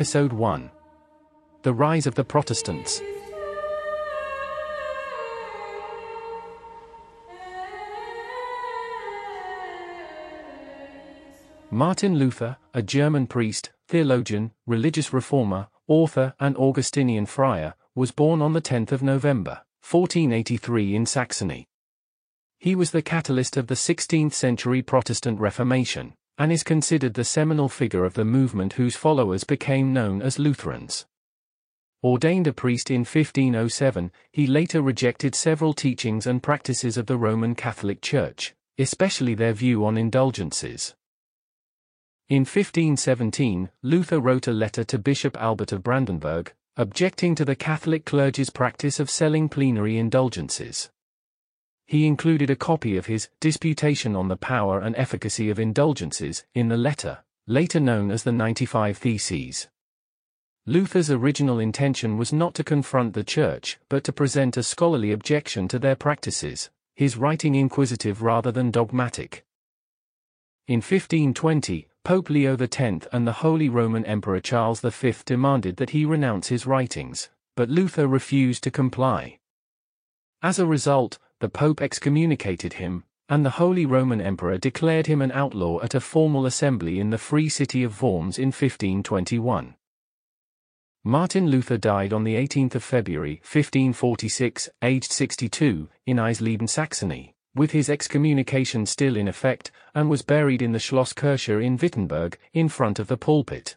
Episode 1 The Rise of the Protestants. Martin Luther, a German priest, theologian, religious reformer, author, and Augustinian friar, was born on the 10th of November, 1483 in Saxony. He was the catalyst of the 16th century Protestant Reformation, and is considered the seminal figure of the movement whose followers became known as Lutherans. Ordained a priest in 1507, he later rejected several teachings and practices of the Roman Catholic Church, especially their view on indulgences. In 1517, Luther wrote a letter to Bishop Albert of Brandenburg, objecting to the Catholic clergy's practice of selling plenary indulgences. He included a copy of his Disputation on the Power and Efficacy of Indulgences in the letter, later known as the 95 Theses. Luther's original intention was not to confront the Church, but to present a scholarly objection to their practices, his writing inquisitive rather than dogmatic. In 1520, Pope Leo X and the Holy Roman Emperor Charles V demanded that he renounce his writings, but Luther refused to comply. As a result, the Pope excommunicated him, and the Holy Roman Emperor declared him an outlaw at a formal assembly in the free city of Worms in 1521. Martin Luther died on the 18th of February 1546, aged 62, in Eisleben, Saxony with his excommunication still in effect, and was buried in the Schlosskirche in Wittenberg, in front of the pulpit.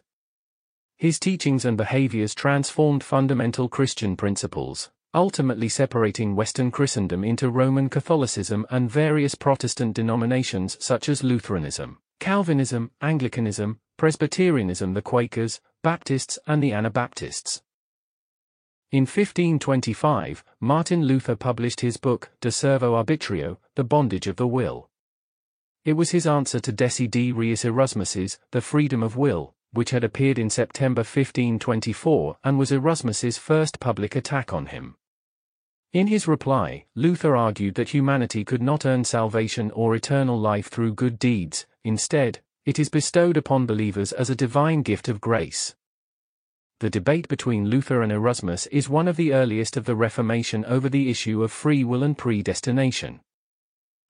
His teachings and behaviors transformed fundamental Christian principles, ultimately separating Western Christendom into Roman Catholicism and various Protestant denominations such as Lutheranism, Calvinism, Anglicanism, Presbyterianism, the Quakers, Baptists, and the Anabaptists. In 1525, Martin Luther published his book, De Servo Arbitrio, The Bondage of the Will. It was his answer to Desiderius Erasmus's The Freedom of Will, which had appeared in September 1524 and was Erasmus's first public attack on him. In his reply, Luther argued that humanity could not earn salvation or eternal life through good deeds, instead, it is bestowed upon believers as a divine gift of grace the debate between Luther and Erasmus is one of the earliest of the Reformation over the issue of free will and predestination.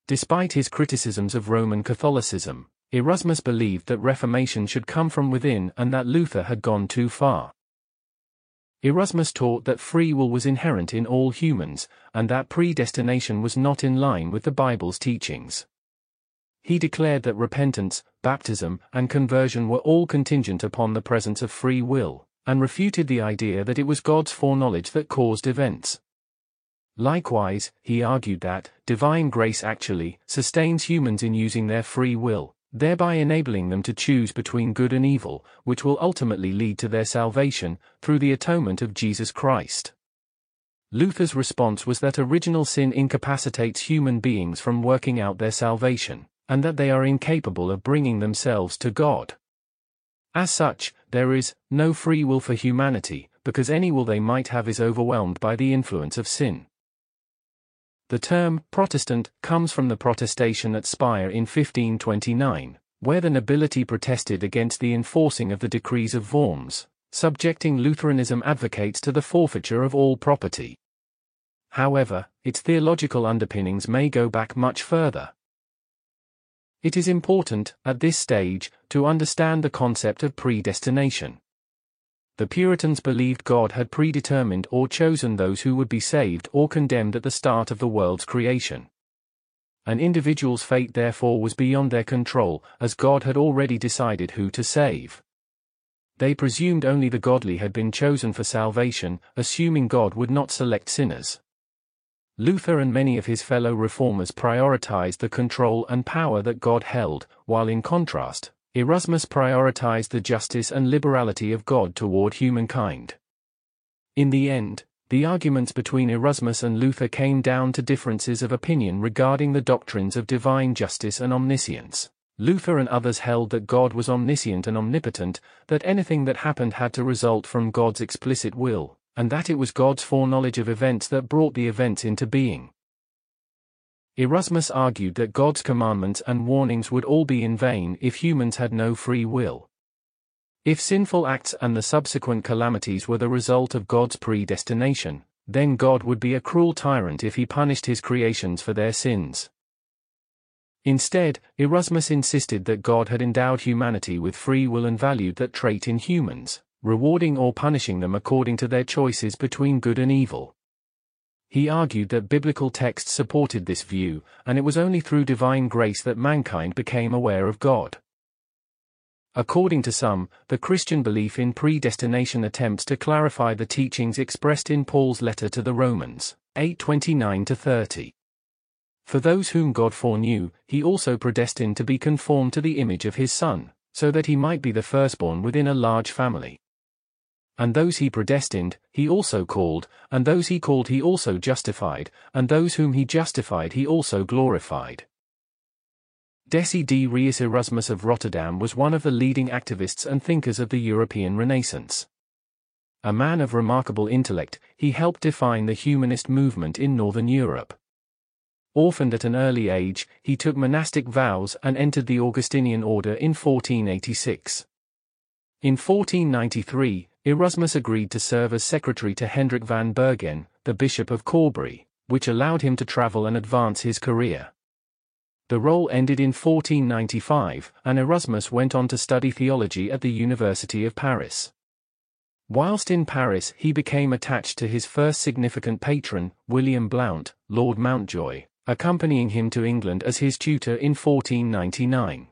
Despite his criticisms of Roman Catholicism, Erasmus believed that Reformation should come from within and that Luther had gone too far. Erasmus taught that free will was inherent in all humans, and that predestination was not in line with the Bible's teachings. He declared that repentance, baptism, and conversion were all contingent upon the presence of free will and refuted the idea that it was God's foreknowledge that caused events. Likewise, he argued that divine grace actually sustains humans in using their free will, thereby enabling them to choose between good and evil, which will ultimately lead to their salvation through the atonement of Jesus Christ. Luther's response was that original sin incapacitates human beings from working out their salvation, and that they are incapable of bringing themselves to God. As such, there is no free will for humanity, because any will they might have is overwhelmed by the influence of sin. The term Protestant comes from the protestation at Speyer in 1529, where the nobility protested against the enforcing of the decrees of Worms, subjecting Lutheranism advocates to the forfeiture of all property. However, its theological underpinnings may go back much further. It is important, at this stage, to understand the concept of predestination. The Puritans believed God had predetermined or chosen those who would be saved or condemned at the start of the world's creation. An individual's fate therefore was beyond their control, as God had already decided who to save. They presumed only the godly had been chosen for salvation, assuming God would not select sinners. Luther and many of his fellow reformers prioritized the control and power that God held, while in contrast, Erasmus prioritized the justice and liberality of God toward humankind. In the end, the arguments between Erasmus and Luther came down to differences of opinion regarding the doctrines of divine justice and omniscience. Luther and others held that God was omniscient and omnipotent, that anything that happened had to result from God's explicit will, and that it was God's foreknowledge of events that brought the events into being. Erasmus argued that God's commandments and warnings would all be in vain if humans had no free will. If sinful acts and the subsequent calamities were the result of God's predestination, then God would be a cruel tyrant if he punished his creations for their sins. Instead, Erasmus insisted that God had endowed humanity with free will and valued that trait in humans, rewarding or punishing them according to their choices between good and evil. He argued that biblical texts supported this view, and it was only through divine grace that mankind became aware of God. According to some, the Christian belief in predestination attempts to clarify the teachings expressed in Paul's letter to the Romans, 8:29 30. For those whom God foreknew, he also predestined to be conformed to the image of his Son, so that he might be the firstborn within a large family. And those he predestined, he also called, and those he called he also justified, and those whom he justified he also glorified. Desiderius Erasmus of Rotterdam was one of the leading activists and thinkers of the European Renaissance. A man of remarkable intellect, he helped define the humanist movement in Northern Europe. Orphaned at an early age, he took monastic vows and entered the Augustinian order in 1486. In 1493, Erasmus agreed to serve as secretary to Hendrik van Bergen, the Bishop of Corbury, which allowed him to travel and advance his career. The role ended in 1495, and Erasmus went on to study theology at the University of Paris. Whilst in Paris, he became attached to his first significant patron, William Blount, Lord Mountjoy, accompanying him to England as his tutor in 1499.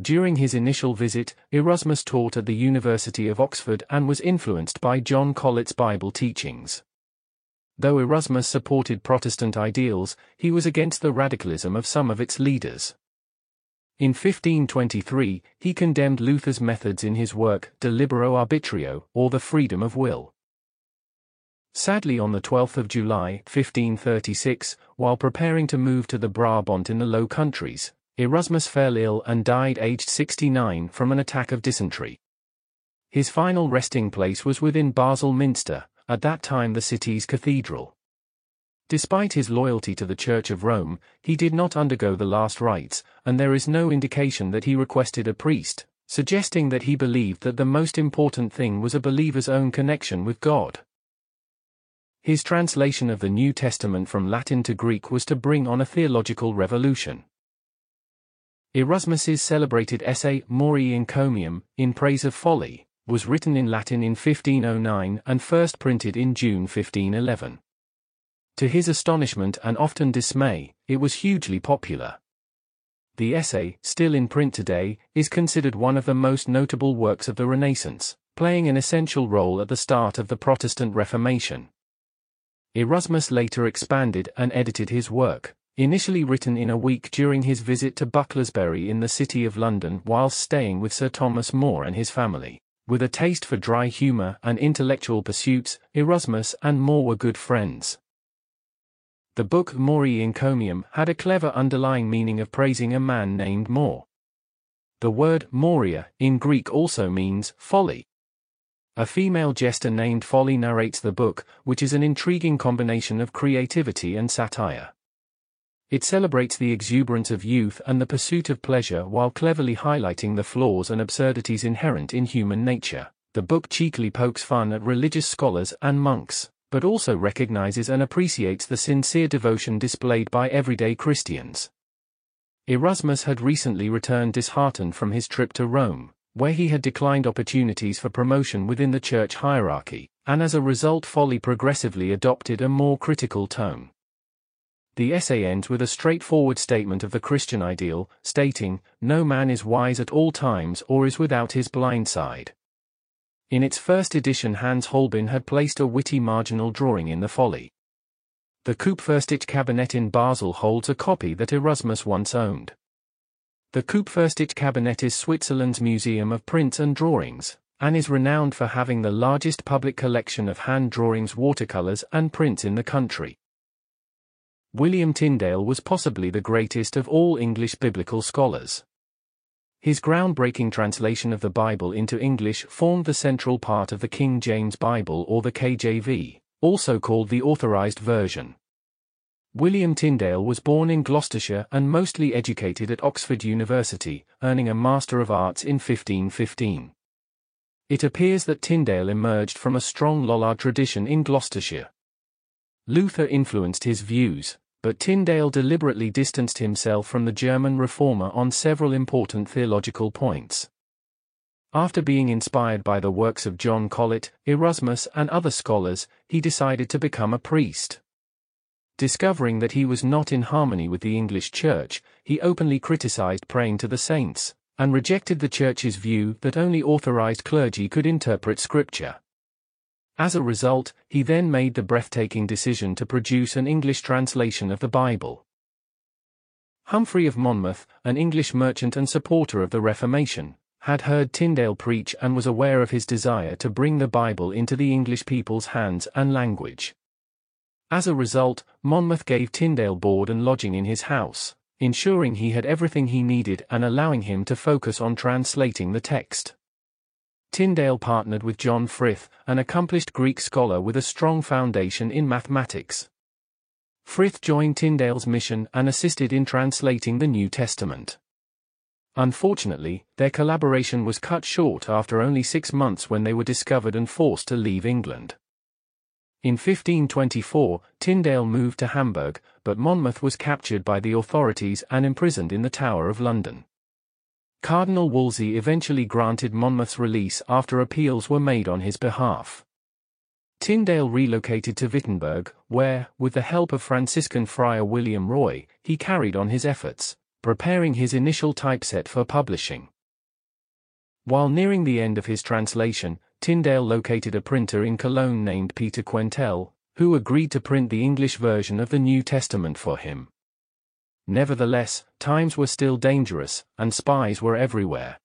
During his initial visit, Erasmus taught at the University of Oxford and was influenced by John Colet's Bible teachings. Though Erasmus supported Protestant ideals, he was against the radicalism of some of its leaders. In 1523, he condemned Luther's methods in his work De Libero Arbitrio, or The Freedom of Will. Sadly on the 12th of July, 1536, while preparing to move to the Brabant in the Low Countries, Erasmus fell ill and died aged 69 from an attack of dysentery. His final resting place was within Basel Minster, at that time the city's cathedral. Despite his loyalty to the Church of Rome, he did not undergo the last rites, and there is no indication that he requested a priest, suggesting that he believed that the most important thing was a believer's own connection with God. His translation of the New Testament from Latin to Greek was to bring on a theological revolution. Erasmus's celebrated essay Moriae Encomium, in praise of folly, was written in Latin in 1509 and first printed in June 1511. To his astonishment and often dismay, it was hugely popular. The essay, still in print today, is considered one of the most notable works of the Renaissance, playing an essential role at the start of the Protestant Reformation. Erasmus later expanded and edited his work, initially written in a week during his visit to Bucklersbury in the City of London whilst staying with Sir Thomas More and his family. With a taste for dry humor and intellectual pursuits, Erasmus and More were good friends. The book Moriae Encomium had a clever underlying meaning of praising a man named More. The word Moria in Greek also means folly. A female jester named Folly narrates the book, which is an intriguing combination of creativity and satire. It celebrates the exuberance of youth and the pursuit of pleasure while cleverly highlighting the flaws and absurdities inherent in human nature. The book cheekily pokes fun at religious scholars and monks, but also recognizes and appreciates the sincere devotion displayed by everyday Christians. Erasmus had recently returned disheartened from his trip to Rome, where he had declined opportunities for promotion within the church hierarchy, and as a result folly progressively adopted a more critical tone. The essay ends with a straightforward statement of the Christian ideal, stating, No man is wise at all times or is without his blind side. In its first edition Hans Holbein had placed a witty marginal drawing in the folly. The Kupferstich cabinet in Basel holds a copy that Erasmus once owned. The Kupferstich Cabinet is Switzerland's museum of prints and drawings, and is renowned for having the largest public collection of hand drawings, watercolors, and prints in the country. William Tyndale was possibly the greatest of all English biblical scholars. His groundbreaking translation of the Bible into English formed the central part of the King James Bible or the KJV, also called the Authorized Version. William Tyndale was born in Gloucestershire and mostly educated at Oxford University, earning a Master of Arts in 1515. it appears that Tyndale emerged from a strong Lollard tradition in Gloucestershire. Luther influenced his views, but Tyndale deliberately distanced himself from the German reformer on several important theological points. After being inspired by the works of John Colet, Erasmus, and other scholars, he decided to become a priest. Discovering that he was not in harmony with the English Church, he openly criticized praying to the saints, and rejected the Church's view that only authorized clergy could interpret Scripture. As a result, he then made the breathtaking decision to produce an English translation of the Bible. Humphrey of Monmouth, an English merchant and supporter of the Reformation, had heard Tyndale preach and was aware of his desire to bring the Bible into the English people's hands and language. As a result, Monmouth gave Tyndale board and lodging in his house ensuring he had everything he needed and allowing him to focus on translating the text. Tyndale partnered with John Frith, an accomplished Greek scholar with a strong foundation in mathematics. Frith joined Tyndale's mission and assisted in translating the New Testament. Unfortunately, their collaboration was cut short after only six months when they were discovered and forced to leave England. In 1524, Tyndale moved to Hamburg, but Monmouth was captured by the authorities and imprisoned in the Tower of London. Cardinal Wolsey eventually granted Monmouth's release after appeals were made on his behalf. Tyndale relocated to Wittenberg, where, with the help of Franciscan friar William Roy, he carried on his efforts, preparing his initial typeset for publishing. While nearing the end of his translation, Tyndale located a printer in Cologne named Peter Quentel, who agreed to print the English version of the New Testament for him. Nevertheless, times were still dangerous, and spies were everywhere.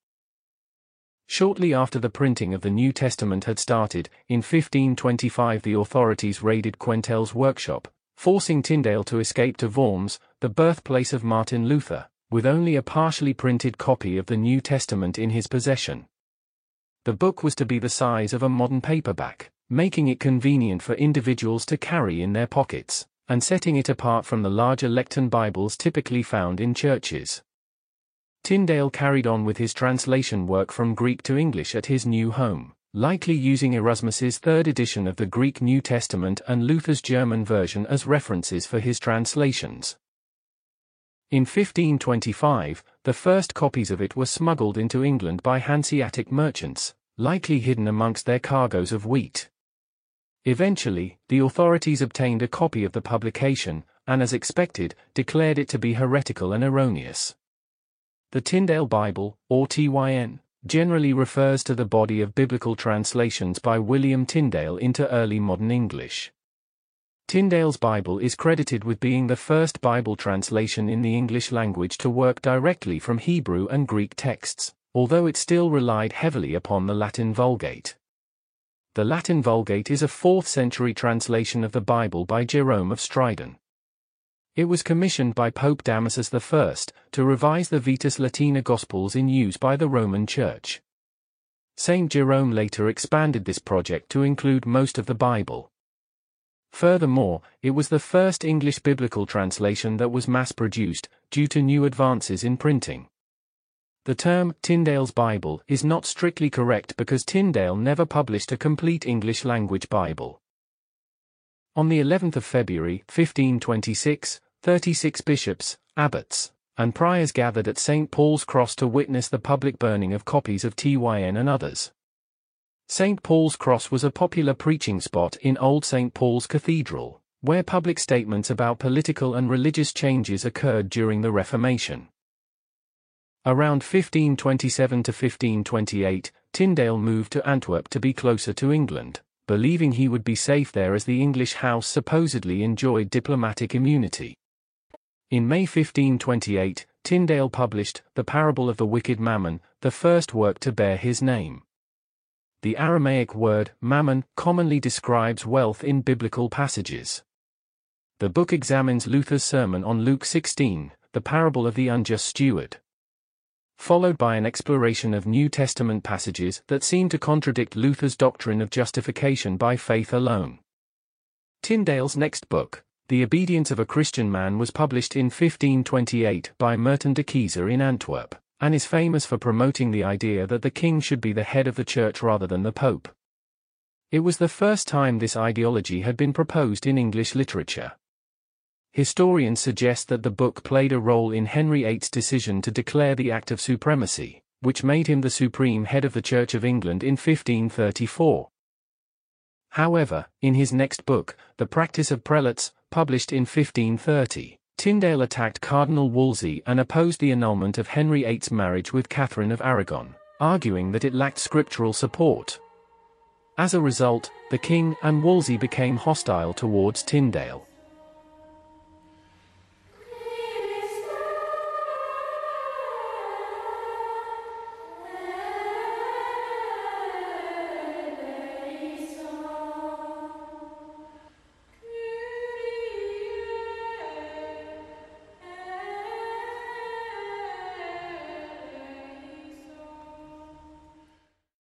Shortly after the printing of the New Testament had started, in 1525 the authorities raided Quentel's workshop, forcing Tyndale to escape to Worms, the birthplace of Martin Luther, with only a partially printed copy of the New Testament in his possession. The book was to be the size of a modern paperback, making it convenient for individuals to carry in their pockets, and setting it apart from the larger Lectern Bibles typically found in churches. Tyndale carried on with his translation work from Greek to English at his new home, likely using Erasmus's third edition of the Greek New Testament and Luther's German version as references for his translations. In 1525, the first copies of it were smuggled into England by Hanseatic merchants, likely hidden amongst their cargoes of wheat. Eventually, the authorities obtained a copy of the publication, and as expected, declared it to be heretical and erroneous. The Tyndale Bible, or TYN, generally refers to the body of biblical translations by William Tyndale into early modern English. Tyndale's Bible is credited with being the first Bible translation in the English language to work directly from Hebrew and Greek texts, although it still relied heavily upon the Latin Vulgate. The Latin Vulgate is a 4th century translation of the Bible by Jerome of Stridon. It was commissioned by Pope Damasus I to revise the Vetus Latina Gospels in use by the Roman Church. Saint Jerome later expanded this project to include most of the Bible. Furthermore, it was the first English biblical translation that was mass produced, due to new advances in printing. The term Tyndale's Bible is not strictly correct because Tyndale never published a complete English language Bible. On the 11th of February, 1526, 36 bishops, abbots, and priors gathered at St. Paul's Cross to witness the public burning of copies of TYN and others. St. Paul's Cross was a popular preaching spot in Old St. Paul's Cathedral, where public statements about political and religious changes occurred during the Reformation. Around 1527 to 1528, Tyndale moved to Antwerp to be closer to England, believing he would be safe there as the English house supposedly enjoyed diplomatic immunity. In May 1528, Tyndale published The Parable of the Wicked Mammon, the first work to bear his name. The Aramaic word, mammon, commonly describes wealth in biblical passages. The book examines Luther's sermon on Luke 16, the parable of the unjust steward. Followed by an exploration of New Testament passages that seem to contradict Luther's doctrine of justification by faith alone. Tyndale's next book, The Obedience of a Christian Man was published in 1528 by Merten de Keyser in Antwerp and is famous for promoting the idea that the king should be the head of the church rather than the pope. It was the first time this ideology had been proposed in English literature. Historians suggest that the book played a role in Henry VIII's decision to declare the Act of Supremacy, which made him the supreme head of the Church of England in 1534. However, in his next book, The Practice of Prelates, published in 1530, Tyndale attacked Cardinal Wolsey and opposed the annulment of Henry VIII's marriage with Catherine of Aragon, arguing that it lacked scriptural support. As a result, the king and Wolsey became hostile towards Tyndale.